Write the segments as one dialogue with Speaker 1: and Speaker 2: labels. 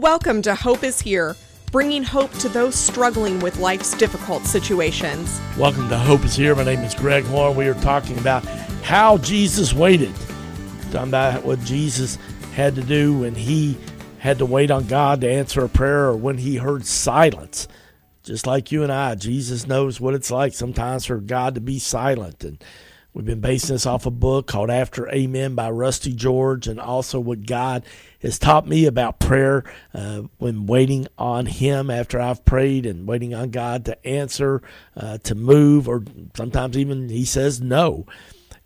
Speaker 1: Welcome to Hope is Here, bringing hope to those struggling with life's difficult situations.
Speaker 2: Welcome to Hope is Here. My name is Greg Horn. We are talking about how Jesus waited. Talking about what Jesus had to do when he had to wait on God to answer a prayer or when he heard silence. Just like you and I, Jesus knows what it's like sometimes for God to be silent. And we've been basing this off a book called After Amen by Rusty George and also what God has taught me about prayer uh, when waiting on Him after I've prayed and waiting on God to answer, uh, to move, or sometimes even He says no.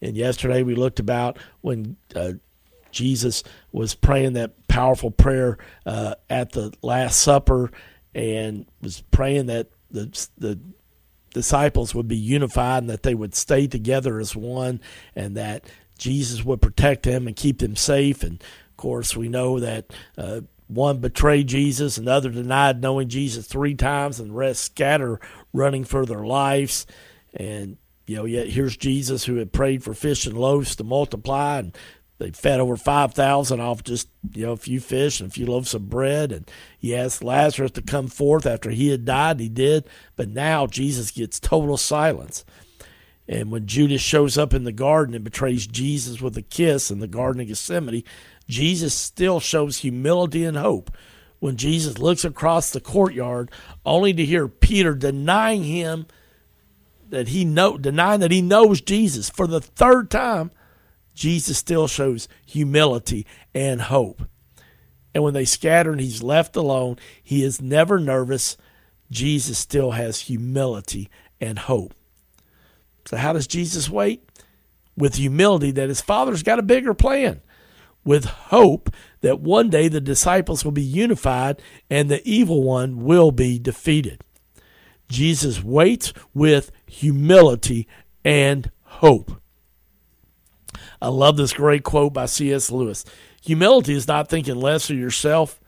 Speaker 2: And yesterday we looked about when uh, Jesus was praying that powerful prayer uh, at the Last Supper and was praying that the, the disciples would be unified and that they would stay together as one and that Jesus would protect them and keep them safe. And of course, we know that uh, one betrayed Jesus, another denied knowing Jesus three times, and the rest scatter running for their lives. And you know, yet here's Jesus who had prayed for fish and loaves to multiply, and they fed over 5,000 off just, you know, a few fish and a few loaves of bread. And he asked Lazarus to come forth after he had died. He did. But now Jesus gets total silence. And when Judas shows up in the garden and betrays Jesus with a kiss in the Garden of Gethsemane, Jesus still shows humility and hope. When Jesus looks across the courtyard, only to hear Peter denying him that he know denying that he knows Jesus for the third time, Jesus still shows humility and hope. And when they scatter and he's left alone, he is never nervous. Jesus still has humility and hope. So, how does Jesus wait? With humility that his Father's got a bigger plan, with hope that one day the disciples will be unified and the evil one will be defeated. Jesus waits with humility and hope. I love this great quote by C.S. Lewis. Humility is not thinking less of yourself,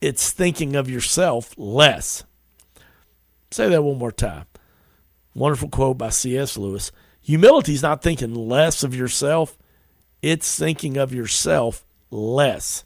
Speaker 2: it's thinking of yourself less. Say that one more time. Wonderful quote by C.S. Lewis. Humility is not thinking less of yourself, it's thinking of yourself less.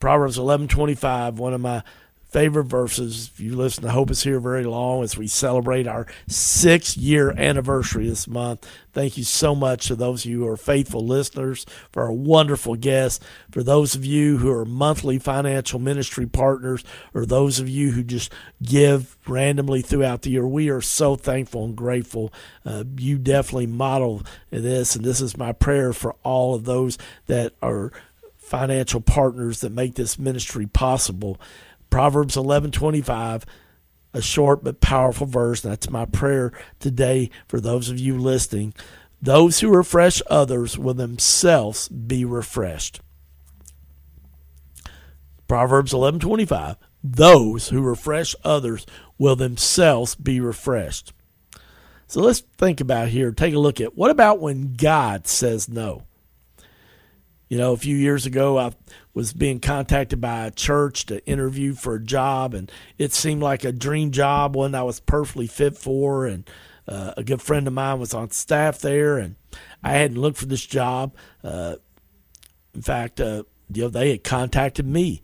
Speaker 2: Proverbs 11:25, one of my favorite verses. If you listen to Hope is Here very long as we celebrate our six year anniversary this month. Thank you so much to those of you who are faithful listeners, for our wonderful guests, for those of you who are monthly financial ministry partners, or those of you who just give randomly throughout the year. We are so thankful and grateful. Uh, you definitely model this, and this is my prayer for all of those that are financial partners that make this ministry possible. Proverbs 11:25, a short but powerful verse. That's my prayer today for those of you listening. Those who refresh others will themselves be refreshed. Proverbs 11:25, those who refresh others will themselves be refreshed. So let's think about here. Take a look at what about when God says no? You know, a few years ago, I was being contacted by a church to interview for a job, and it seemed like a dream job, one I was perfectly fit for. And uh, a good friend of mine was on staff there, and I hadn't looked for this job. Uh, in fact, uh, you know, they had contacted me.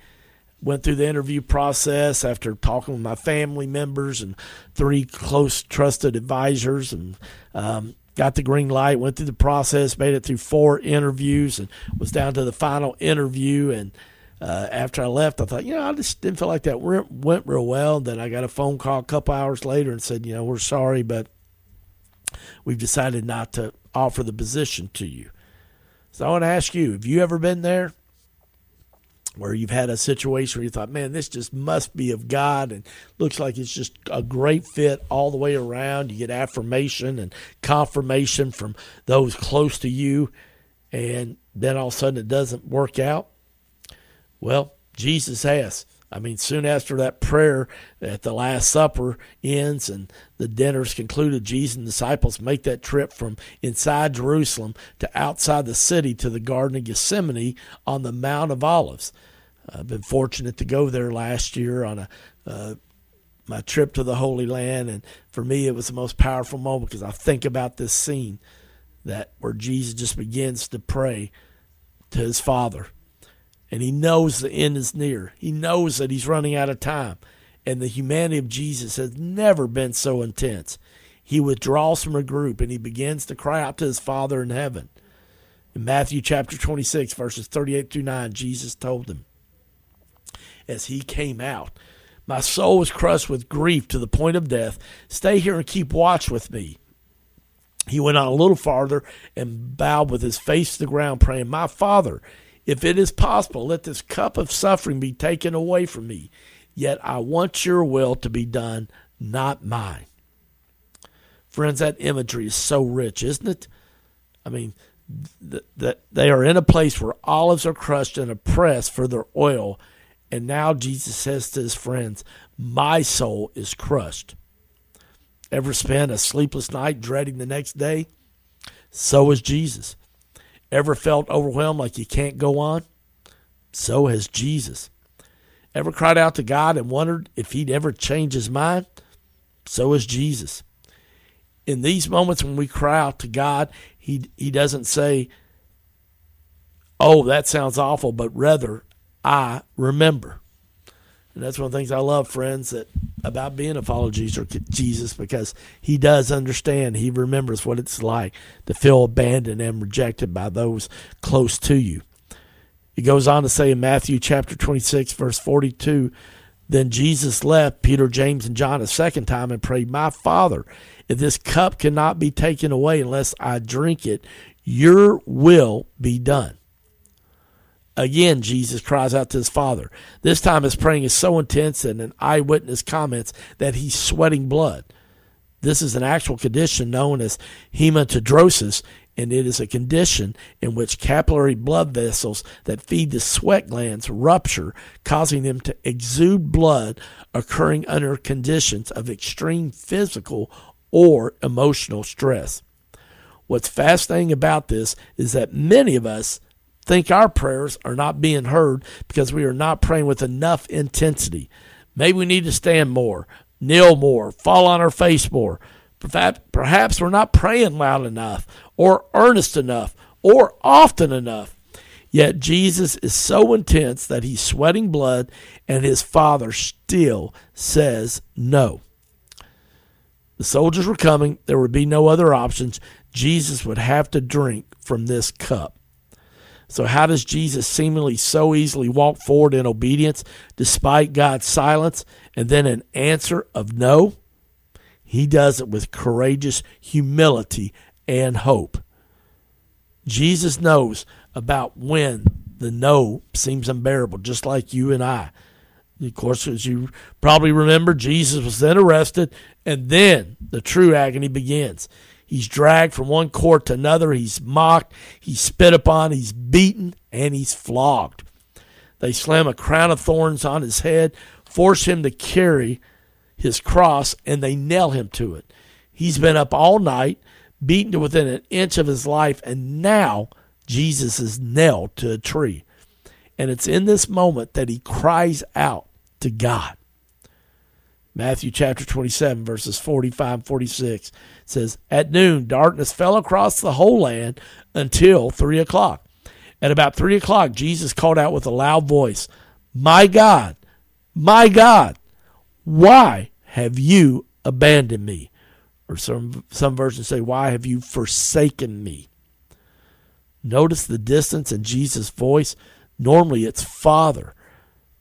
Speaker 2: Went through the interview process after talking with my family members and three close, trusted advisors, and um, got the green light, went through the process, made it through four interviews, and was down to the final interview. And uh, after I left, I thought, you know, I just didn't feel like that went real well. Then I got a phone call a couple hours later and said, you know, we're sorry, but we've decided not to offer the position to you. So I want to ask you, have you ever been there? Where you've had a situation where you thought, man, this just must be of God and looks like it's just a great fit all the way around. You get affirmation and confirmation from those close to you, and then all of a sudden it doesn't work out. Well, Jesus has. I mean, soon after that prayer at the Last Supper ends and the dinner's concluded, Jesus and disciples make that trip from inside Jerusalem to outside the city to the Garden of Gethsemane on the Mount of Olives. I've been fortunate to go there last year on a uh, my trip to the Holy Land, and for me, it was the most powerful moment because I think about this scene that where Jesus just begins to pray to his Father and he knows the end is near. He knows that he's running out of time. And the humanity of Jesus has never been so intense. He withdraws from a group and he begins to cry out to his Father in heaven. In Matthew chapter 26, verses 38 through 9, Jesus told them, as he came out, My soul was crushed with grief to the point of death. Stay here and keep watch with me. He went on a little farther and bowed with his face to the ground, praying, My Father, if it is possible, let this cup of suffering be taken away from me. Yet I want your will to be done, not mine. Friends, that imagery is so rich, isn't it? I mean, that they are in a place where olives are crushed and pressed for their oil. And now Jesus says to his friends, My soul is crushed. Ever spent a sleepless night dreading the next day? So is Jesus. Ever felt overwhelmed like you can't go on? So has Jesus. Ever cried out to God and wondered if he'd ever change his mind? So has Jesus. In these moments when we cry out to God, he, he doesn't say, Oh, that sounds awful, but rather, I remember. And that's one of the things I love, friends, that about being a follower of Jesus because he does understand. He remembers what it's like to feel abandoned and rejected by those close to you. He goes on to say in Matthew chapter 26, verse 42, then Jesus left Peter, James, and John a second time and prayed, My Father, if this cup cannot be taken away unless I drink it, your will be done. Again, Jesus cries out to his father. This time his praying is so intense and an eyewitness comments that he's sweating blood. This is an actual condition known as hematidrosis, and it is a condition in which capillary blood vessels that feed the sweat glands rupture, causing them to exude blood, occurring under conditions of extreme physical or emotional stress. What's fascinating about this is that many of us think our prayers are not being heard because we are not praying with enough intensity. Maybe we need to stand more, kneel more, fall on our face more. Perhaps we're not praying loud enough, or earnest enough, or often enough. Yet Jesus is so intense that he's sweating blood, and his father still says no. The soldiers were coming. There would be no other options. Jesus would have to drink from this cup. So, how does Jesus seemingly so easily walk forward in obedience despite God's silence and then an answer of no? He does it with courageous humility and hope. Jesus knows about when the no seems unbearable, just like you and I. Of course, as you probably remember, Jesus was then arrested, and then the true agony begins. He's dragged from one court to another. He's mocked. He's spit upon. He's beaten. And he's flogged. They slam a crown of thorns on his head, force him to carry his cross, and they nail him to it. He's been up all night, beaten to within an inch of his life, and now Jesus is nailed to a tree. And it's in this moment that he cries out to God. Matthew chapter 27, verses 45 46 says, At noon, darkness fell across the whole land until three o'clock. At about three o'clock, Jesus called out with a loud voice, My God, my God, why have you abandoned me? Or some, some versions say, Why have you forsaken me? Notice the distance in Jesus' voice. Normally it's Father,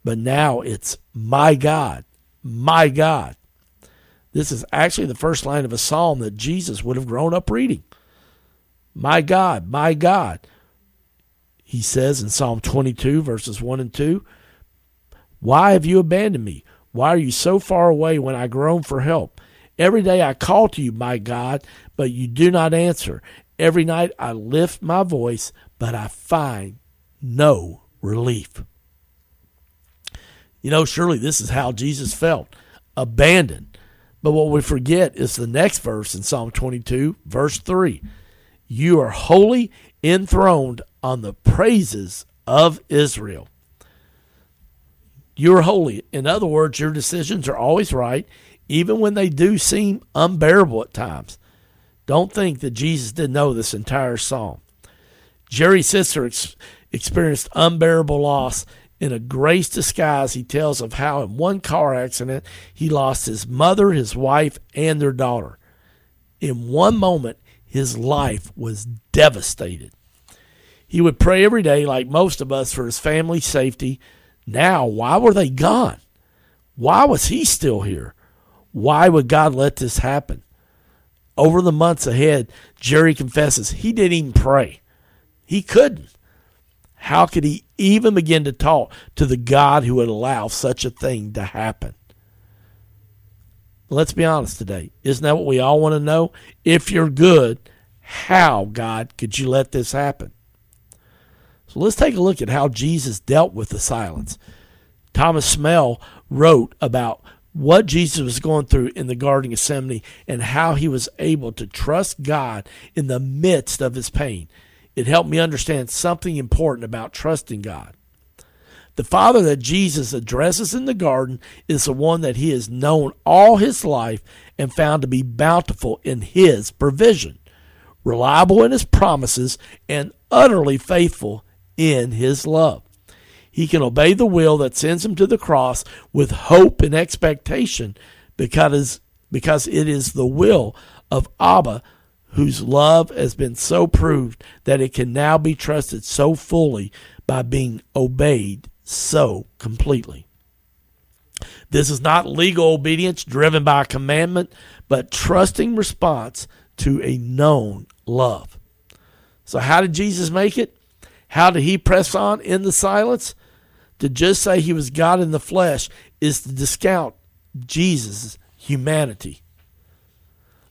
Speaker 2: but now it's my God my God. This is actually the first line of a psalm that Jesus would have grown up reading. My God, my God. He says in Psalm 22, verses 1 and 2, Why have you abandoned me? Why are you so far away when I groan for help? Every day I call to you, my God, but you do not answer. Every night I lift my voice, but I find no relief. You know, surely this is how Jesus felt abandoned. But what we forget is the next verse in Psalm 22, verse 3. You are holy enthroned on the praises of Israel. You are holy. In other words, your decisions are always right, even when they do seem unbearable at times. Don't think that Jesus didn't know this entire psalm. Jerry Sittser ex- experienced unbearable loss. In a grace disguise, he tells of how in one car accident he lost his mother, his wife, and their daughter. In one moment, his life was devastated. He would pray every day, like most of us, for his family's safety. Now, why were they gone? Why was he still here? Why would God let this happen? Over the months ahead, Jerry confesses he didn't even pray. He couldn't. How could he even begin to talk to the God who would allow such a thing to happen? Let's be honest today. Isn't that what we all want to know? If you're good, how, God, could you let this happen? So let's take a look at how Jesus dealt with the silence. Thomas Smail wrote about what Jesus was going through in the Garden of Gethsemane and how he was able to trust God in the midst of his pain. It helped me understand something important about trusting God. The Father that Jesus addresses in the garden is the one that he has known all his life and found to be bountiful in his provision, reliable in his promises, and utterly faithful in his love. He can obey the will that sends him to the cross with hope and expectation because, because it is the will of Abba whose love has been so proved that it can now be trusted so fully by being obeyed so completely. This is not legal obedience driven by a commandment, but trusting response to a known love. So, how did Jesus make it? How did he press on in the silence? To just say he was God in the flesh is to discount Jesus' humanity.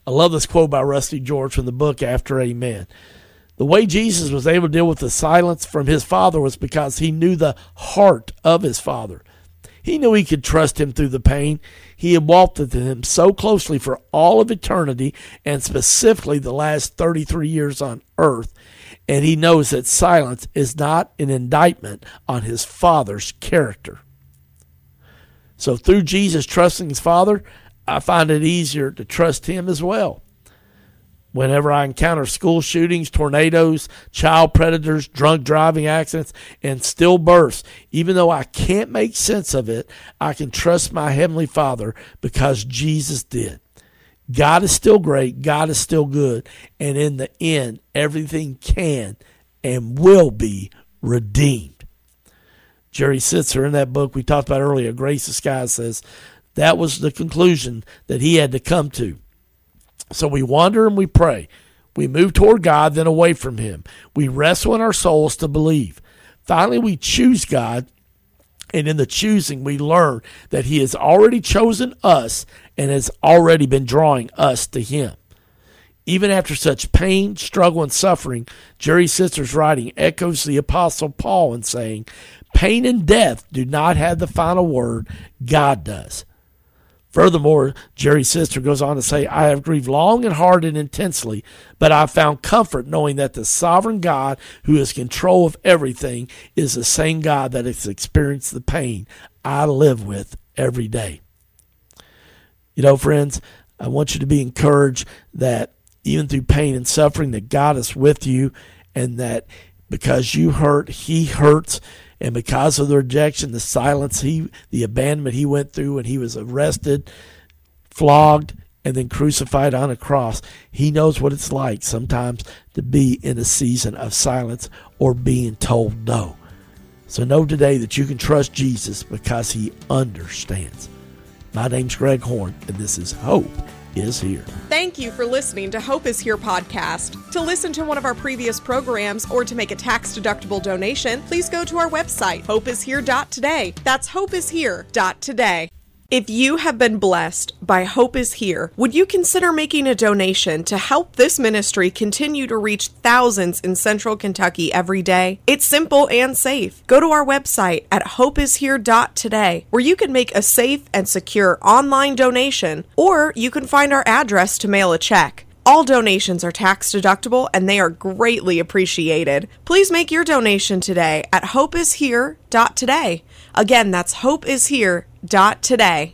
Speaker 2: I love this quote by Rusty George from the book After Amen. The way Jesus was able to deal with the silence from his father was because he knew the heart of his father. He knew he could trust him through the pain. He had walked with him so closely for all of eternity and specifically the last 33 years on earth. And he knows that silence is not an indictment on his father's character. So, through Jesus trusting his father, I find it easier to trust him as well. Whenever I encounter school shootings, tornadoes, child predators, drunk driving accidents, and still stillbirths, even though I can't make sense of it, I can trust my Heavenly Father because Jesus did. God is still great, God is still good, and in the end, everything can and will be redeemed. Jerry Sittser, in that book we talked about earlier, Grace Disguised, says that was the conclusion that he had to come to. So we wander and we pray. We move toward God, then away from Him. We wrestle in our souls to believe. Finally, we choose God, and in the choosing, we learn that He has already chosen us and has already been drawing us to Him. Even after such pain, struggle, and suffering, Jerry Sittser's writing echoes the Apostle Paul in saying, Pain and death do not have the final word, God does. Furthermore, Jerry Sittser goes on to say, I have grieved long and hard and intensely, but I have found comfort knowing that the sovereign God who is control of everything is the same God that has experienced the pain I live with every day. You know, friends, I want you to be encouraged that even through pain and suffering, that God is with you and that because you hurt, He hurts and because of the rejection, the silence, he, the abandonment he went through when he was arrested, flogged, and then crucified on a cross, he knows what it's like sometimes to be in a season of silence or being told no. So know today that you can trust Jesus because he understands. My name's Greg Horn, and this is Hope is here.
Speaker 1: Thank you for listening to Hope is Here podcast. To listen to one of our previous programs or to make a tax deductible donation, please go to our website, hopeishere.today. That's hopeishere.today. If you have been blessed by Hope is Here, would you consider making a donation to help this ministry continue to reach thousands in central Kentucky every day? It's simple and safe. Go to our website at hopeishere.today where you can make a safe and secure online donation or you can find our address to mail a check. All donations are tax deductible and they are greatly appreciated. Please make your donation today at hopeishere.today. Again, that's hopeishere.today.